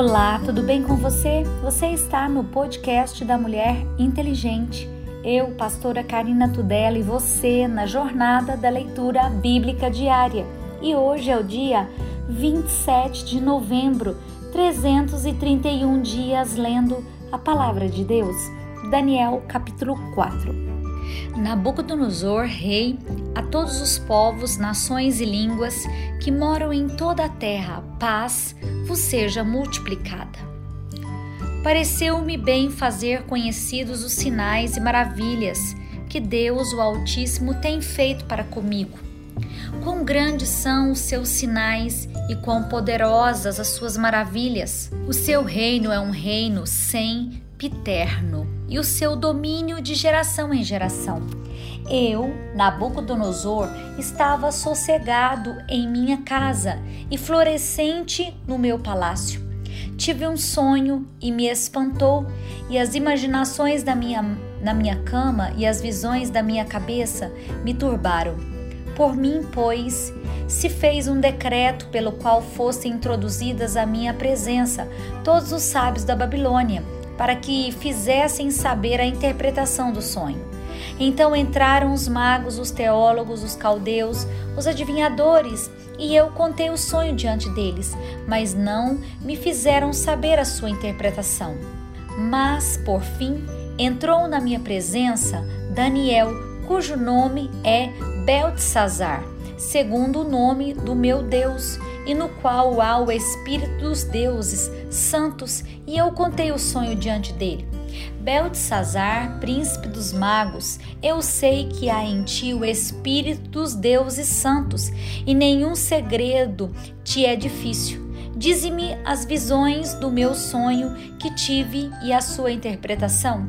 Olá, tudo bem com você? Você está no podcast da Mulher Inteligente. Eu, pastora Karina Tudela, e você na jornada da leitura bíblica diária. E hoje é o dia 27 de novembro, 331 dias lendo a palavra de Deus. Daniel, capítulo 4. Nabucodonosor, rei, a todos os povos, nações e línguas que moram em toda a terra, paz vos seja multiplicada. Pareceu-me bem fazer conhecidos os sinais e maravilhas que Deus, o Altíssimo, tem feito para comigo. Quão grandes são os seus sinais e quão poderosas as suas maravilhas. O seu reino é um reino sem pitérrimo e o seu domínio de geração em geração. Eu, Nabucodonosor, estava sossegado em minha casa e florescente no meu palácio. Tive um sonho e me espantou, e as imaginações da minha, na minha cama e as visões da minha cabeça me turbaram. Por mim, pois, se fez um decreto pelo qual fossem introduzidas à minha presença todos os sábios da Babilônia para que fizessem saber a interpretação do sonho. Então entraram os magos, os teólogos, os caldeus, os adivinhadores, e eu contei o sonho diante deles, mas não me fizeram saber a sua interpretação. Mas, por fim, entrou na minha presença Daniel, cujo nome é Beltesazar, segundo o nome do meu Deus, e no qual há o Espírito dos deuses santos, e eu contei o sonho diante dele. Beltesazar, príncipe dos magos, eu sei que há em ti o Espírito dos deuses santos, e nenhum segredo te é difícil. Dize-me as visões do meu sonho que tive e a sua interpretação.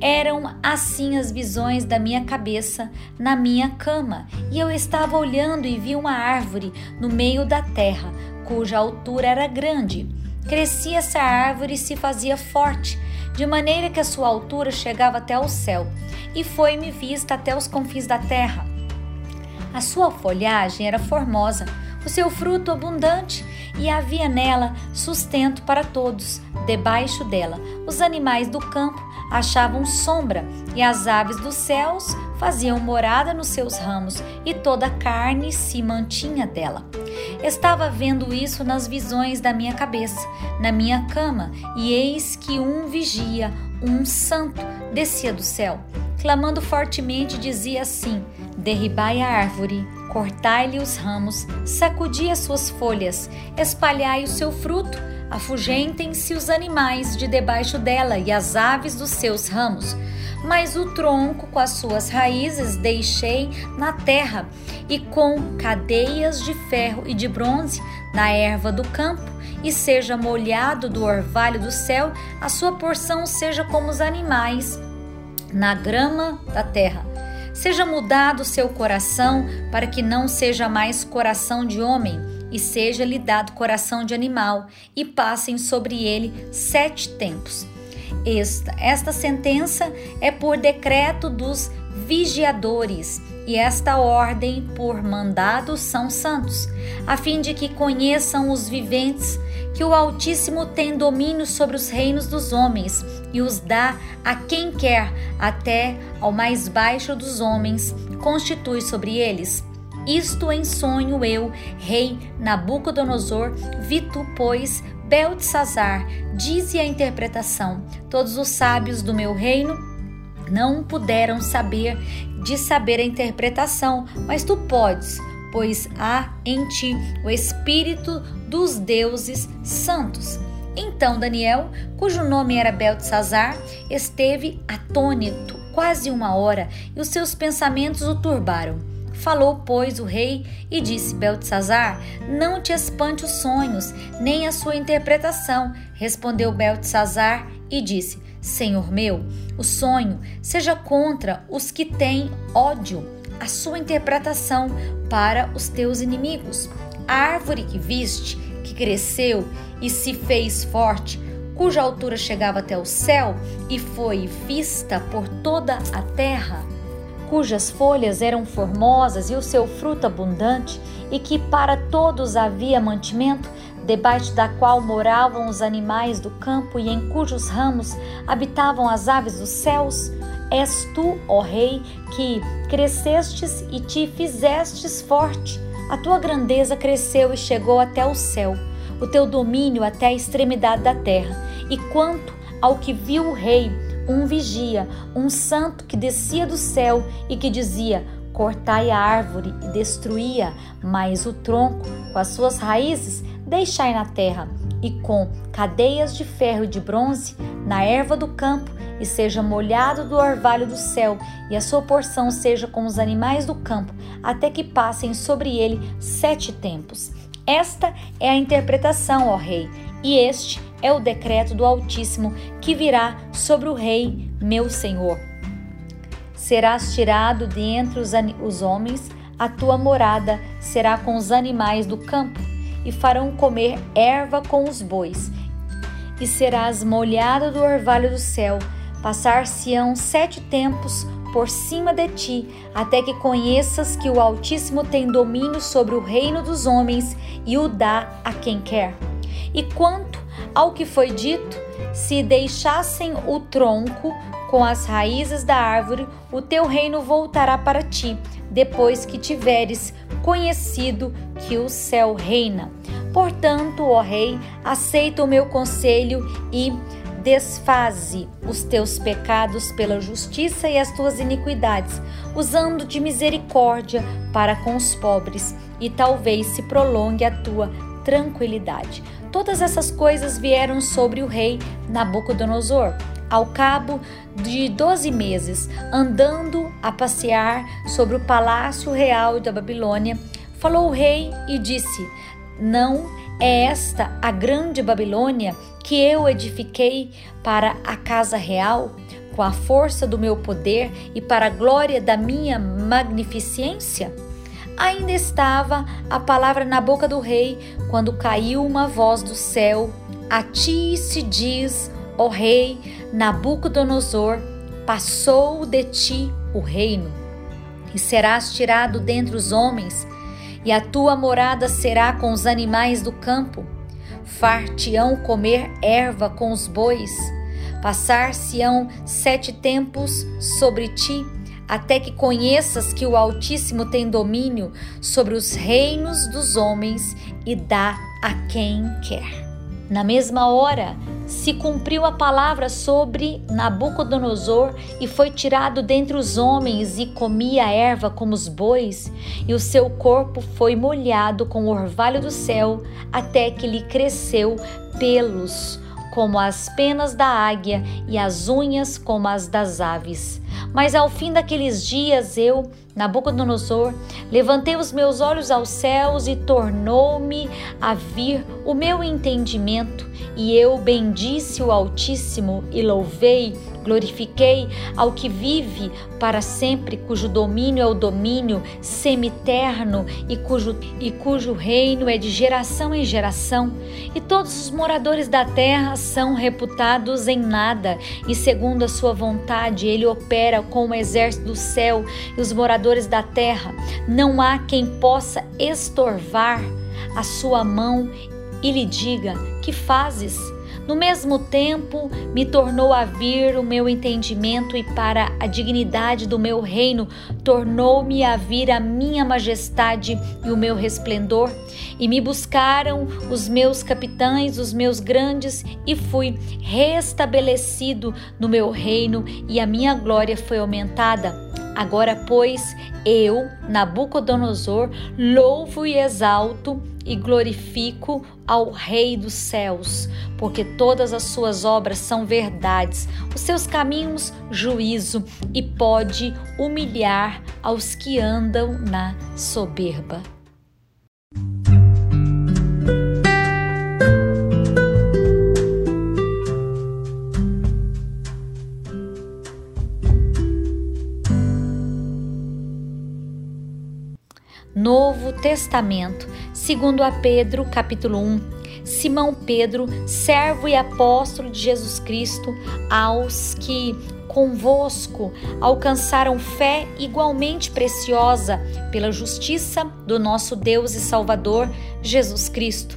Eram assim as visões da minha cabeça na minha cama, e eu estava olhando e vi uma árvore no meio da terra, cuja altura era grande. Crescia essa árvore e se fazia forte, de maneira que a sua altura chegava até o céu, e foi-me vista até os confins da terra. A sua folhagem era formosa, o seu fruto abundante, e havia nela sustento para todos. Debaixo dela, os animais do campo achavam sombra, e as aves dos céus faziam morada nos seus ramos, e toda a carne se mantinha dela. Estava vendo isso nas visões da minha cabeça, na minha cama, e eis que um vigia, um santo, descia do céu. Clamando fortemente, dizia assim: Derribai a árvore, cortai-lhe os ramos, sacudi as suas folhas, espalhai o seu fruto, Afugentem-se os animais de debaixo dela e as aves dos seus ramos. Mas o tronco com as suas raízes deixei na terra, e com cadeias de ferro e de bronze na erva do campo, e seja molhado do orvalho do céu, a sua porção seja como os animais na grama da terra. Seja mudado seu coração, para que não seja mais coração de homem e seja-lhe dado coração de animal, e passem sobre ele sete tempos. Esta, esta sentença é por decreto dos vigiadores, e esta ordem por mandado são santos, a fim de que conheçam os viventes que o Altíssimo tem domínio sobre os reinos dos homens e os dá a quem quer, até ao mais baixo dos homens, constitui sobre eles. Isto em sonho eu, rei Nabucodonosor, vi tu, pois, Beltesazar, dize a interpretação. Todos os sábios do meu reino não puderam saber de saber a interpretação, mas tu podes, pois há em ti o espírito dos deuses santos. Então Daniel, cujo nome era Beltesazar, esteve atônito quase uma hora e os seus pensamentos o turbaram. Falou, pois, o rei e disse: Beltesazar, não te espante os sonhos, nem a sua interpretação. Respondeu Beltesazar e disse: Senhor meu, o sonho seja contra os que têm ódio, a sua interpretação para os teus inimigos. A árvore que viste, que cresceu e se fez forte, cuja altura chegava até o céu e foi vista por toda a terra, cujas folhas eram formosas e o seu fruto abundante, e que para todos havia mantimento, debaixo da qual moravam os animais do campo e em cujos ramos habitavam as aves dos céus? És tu, ó Rei, que crescestes e te fizestes forte. A tua grandeza cresceu e chegou até o céu, o teu domínio até a extremidade da terra. E quanto ao que viu o Rei, um vigia, um santo que descia do céu e que dizia: Cortai a árvore e destruía, mas o tronco, com as suas raízes, deixai na terra, e com cadeias de ferro e de bronze na erva do campo, e seja molhado do orvalho do céu, e a sua porção seja com os animais do campo, até que passem sobre ele sete tempos. Esta é a interpretação, ó Rei, e este é o decreto do Altíssimo que virá sobre o Rei, meu Senhor serás tirado de entre os, os homens, a tua morada será com os animais do campo, e farão comer erva com os bois. E serás molhado do orvalho do céu, passar-se-ão sete tempos por cima de ti, até que conheças que o Altíssimo tem domínio sobre o reino dos homens e o dá a quem quer. E quanto ao que foi dito, se deixassem o tronco com as raízes da árvore, o teu reino voltará para ti, depois que tiveres conhecido que o céu reina. Portanto, ó Rei, aceita o meu conselho e desfaze os teus pecados pela justiça e as tuas iniquidades, usando de misericórdia para com os pobres, e talvez se prolongue a tua tranquilidade. Todas essas coisas vieram sobre o rei Nabucodonosor ao cabo de doze meses, andando a passear sobre o palácio real da Babilônia, falou o rei e disse: Não é esta a grande Babilônia que eu edifiquei para a casa real, com a força do meu poder e para a glória da minha magnificência? Ainda estava a palavra na boca do rei quando caiu uma voz do céu: A ti se diz ó rei Nabucodonosor, passou de ti o reino, e serás tirado dentre os homens, e a tua morada será com os animais do campo. Far-te-ão comer erva com os bois, passar-se-ão sete tempos sobre ti, até que conheças que o Altíssimo tem domínio sobre os reinos dos homens e dá a quem quer. Na mesma hora, se cumpriu a palavra sobre Nabucodonosor e foi tirado dentre os homens e comia erva como os bois, e o seu corpo foi molhado com o orvalho do céu até que lhe cresceu pelos como as penas da águia e as unhas como as das aves. Mas ao fim daqueles dias eu, Nabucodonosor, levantei os meus olhos aos céus e tornou-me a vir o meu entendimento, e eu bendisse o Altíssimo e louvei Glorifiquei ao que vive para sempre, cujo domínio é o domínio semiterno e cujo, e cujo reino é de geração em geração. E todos os moradores da terra são reputados em nada, e segundo a sua vontade, ele opera com o exército do céu e os moradores da terra. Não há quem possa estorvar a sua mão e lhe diga: Que fazes? No mesmo tempo, me tornou a vir o meu entendimento e para a dignidade do meu reino, tornou-me a vir a minha majestade e o meu resplendor. E me buscaram os meus capitães, os meus grandes, e fui restabelecido no meu reino, e a minha glória foi aumentada. Agora, pois, eu, Nabucodonosor, louvo e exalto e glorifico ao Rei dos céus, porque todas as suas obras são verdades, os seus caminhos juízo, e pode humilhar aos que andam na soberba. Novo Testamento, segundo a Pedro, capítulo 1. Simão Pedro, servo e apóstolo de Jesus Cristo, aos que convosco alcançaram fé igualmente preciosa pela justiça do nosso Deus e Salvador Jesus Cristo.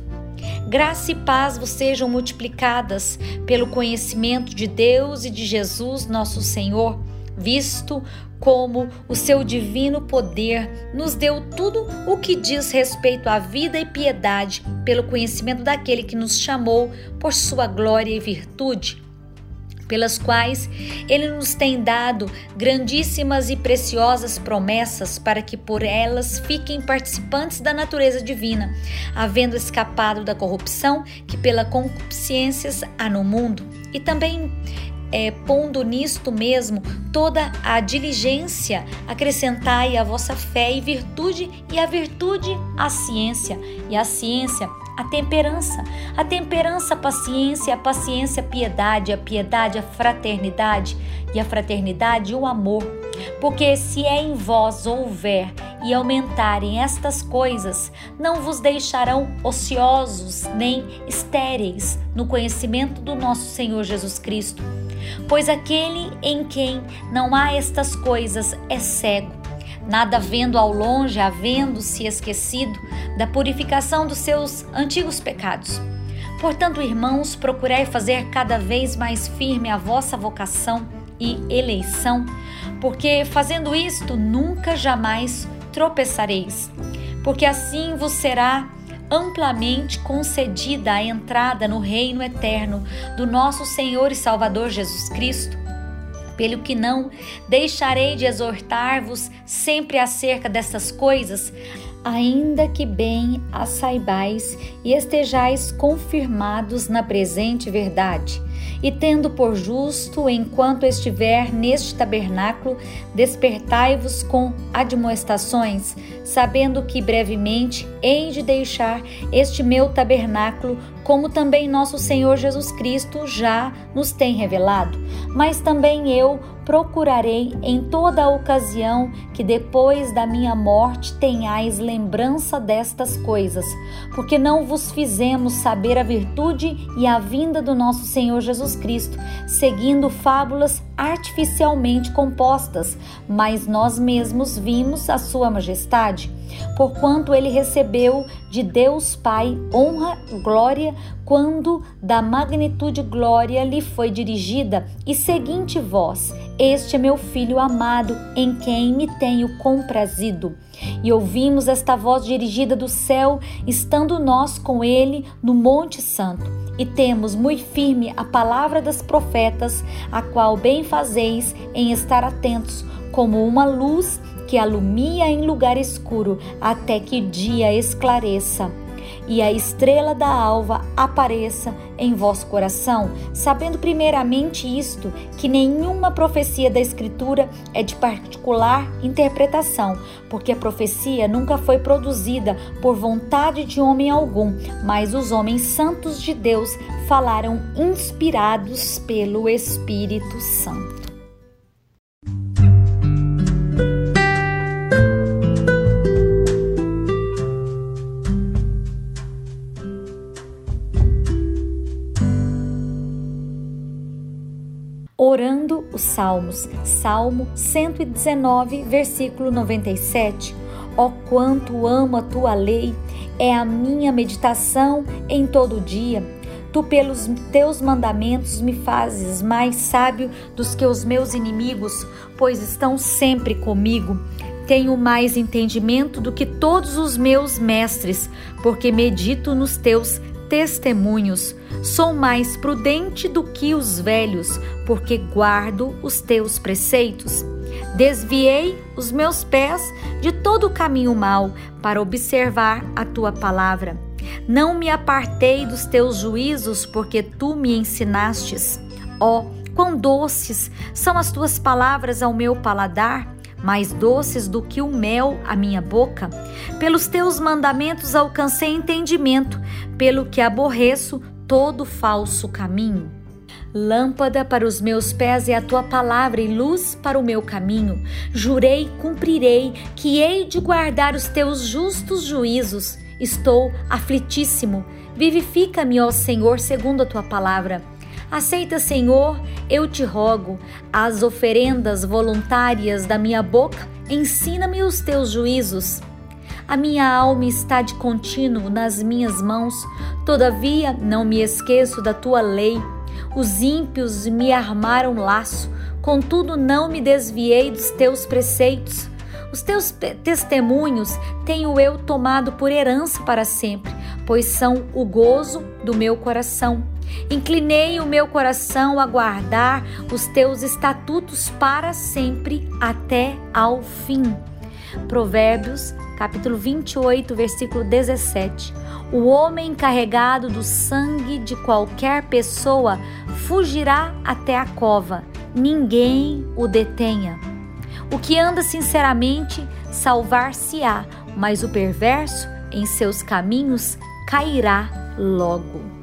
Graça e paz vos sejam multiplicadas pelo conhecimento de Deus e de Jesus, nosso Senhor, visto como o seu divino poder nos deu tudo o que diz respeito à vida e piedade, pelo conhecimento daquele que nos chamou por sua glória e virtude pelas quais ele nos tem dado grandíssimas e preciosas promessas para que por elas fiquem participantes da natureza divina, havendo escapado da corrupção que pela concupiscências há no mundo, e também é, pondo nisto mesmo toda a diligência, acrescentai a vossa fé e virtude, e a virtude a ciência, e a ciência a temperança, a temperança, a paciência, a paciência, a piedade, a piedade, a fraternidade e a fraternidade, o amor. Porque se é em vós houver e aumentarem estas coisas, não vos deixarão ociosos nem estéreis no conhecimento do nosso Senhor Jesus Cristo. Pois aquele em quem não há estas coisas é cego nada vendo ao longe, havendo-se esquecido da purificação dos seus antigos pecados. Portanto, irmãos, procurai fazer cada vez mais firme a vossa vocação e eleição, porque fazendo isto nunca jamais tropeçareis, porque assim vos será amplamente concedida a entrada no reino eterno do nosso Senhor e Salvador Jesus Cristo pelo que não deixarei de exortar-vos sempre acerca dessas coisas, ainda que bem as saibais e estejais confirmados na presente verdade. E tendo por justo, enquanto estiver neste tabernáculo, despertai-vos com admoestações, sabendo que brevemente hei de deixar este meu tabernáculo, como também nosso Senhor Jesus Cristo já nos tem revelado. Mas também eu procurarei em toda a ocasião que depois da minha morte tenhais lembrança destas coisas, porque não vos fizemos saber a virtude e a vinda do nosso Senhor Jesus Cristo, seguindo fábulas artificialmente compostas, mas nós mesmos vimos a sua majestade porquanto ele recebeu de Deus Pai honra, glória, quando da magnitude glória lhe foi dirigida, e seguinte voz: Este é meu filho amado, em quem me tenho comprazido. E ouvimos esta voz dirigida do céu, estando nós com ele no Monte Santo. E temos muito firme a palavra das profetas, a qual bem fazeis em estar atentos, como uma luz que alumia em lugar escuro até que dia esclareça e a estrela da alva apareça em vosso coração, sabendo primeiramente isto, que nenhuma profecia da Escritura é de particular interpretação, porque a profecia nunca foi produzida por vontade de homem algum, mas os homens santos de Deus falaram inspirados pelo Espírito Santo. Salmos, Salmo 119, versículo 97. Ó quanto amo a tua lei, é a minha meditação em todo dia. Tu, pelos teus mandamentos, me fazes mais sábio dos que os meus inimigos, pois estão sempre comigo. Tenho mais entendimento do que todos os meus mestres, porque medito nos teus testemunhos. Sou mais prudente do que os velhos, porque guardo os teus preceitos. Desviei os meus pés de todo o caminho mau para observar a tua palavra. Não me apartei dos teus juízos, porque tu me ensinastes. Ó, oh, quão doces são as tuas palavras ao meu paladar! Mais doces do que o mel à minha boca. Pelos teus mandamentos alcancei entendimento, pelo que aborreço todo falso caminho. Lâmpada para os meus pés é a tua palavra e luz para o meu caminho. Jurei, cumprirei, que hei de guardar os teus justos juízos. Estou aflitíssimo. Vivifica-me, ó Senhor, segundo a tua palavra. Aceita, Senhor, eu te rogo, as oferendas voluntárias da minha boca, ensina-me os teus juízos. A minha alma está de contínuo nas minhas mãos, todavia não me esqueço da tua lei. Os ímpios me armaram laço, contudo não me desviei dos teus preceitos. Os teus testemunhos tenho eu tomado por herança para sempre, pois são o gozo do meu coração. Inclinei o meu coração a guardar os teus estatutos para sempre, até ao fim. Provérbios, capítulo 28, versículo 17. O homem carregado do sangue de qualquer pessoa fugirá até a cova, ninguém o detenha. O que anda sinceramente salvar-se-á, mas o perverso em seus caminhos cairá logo.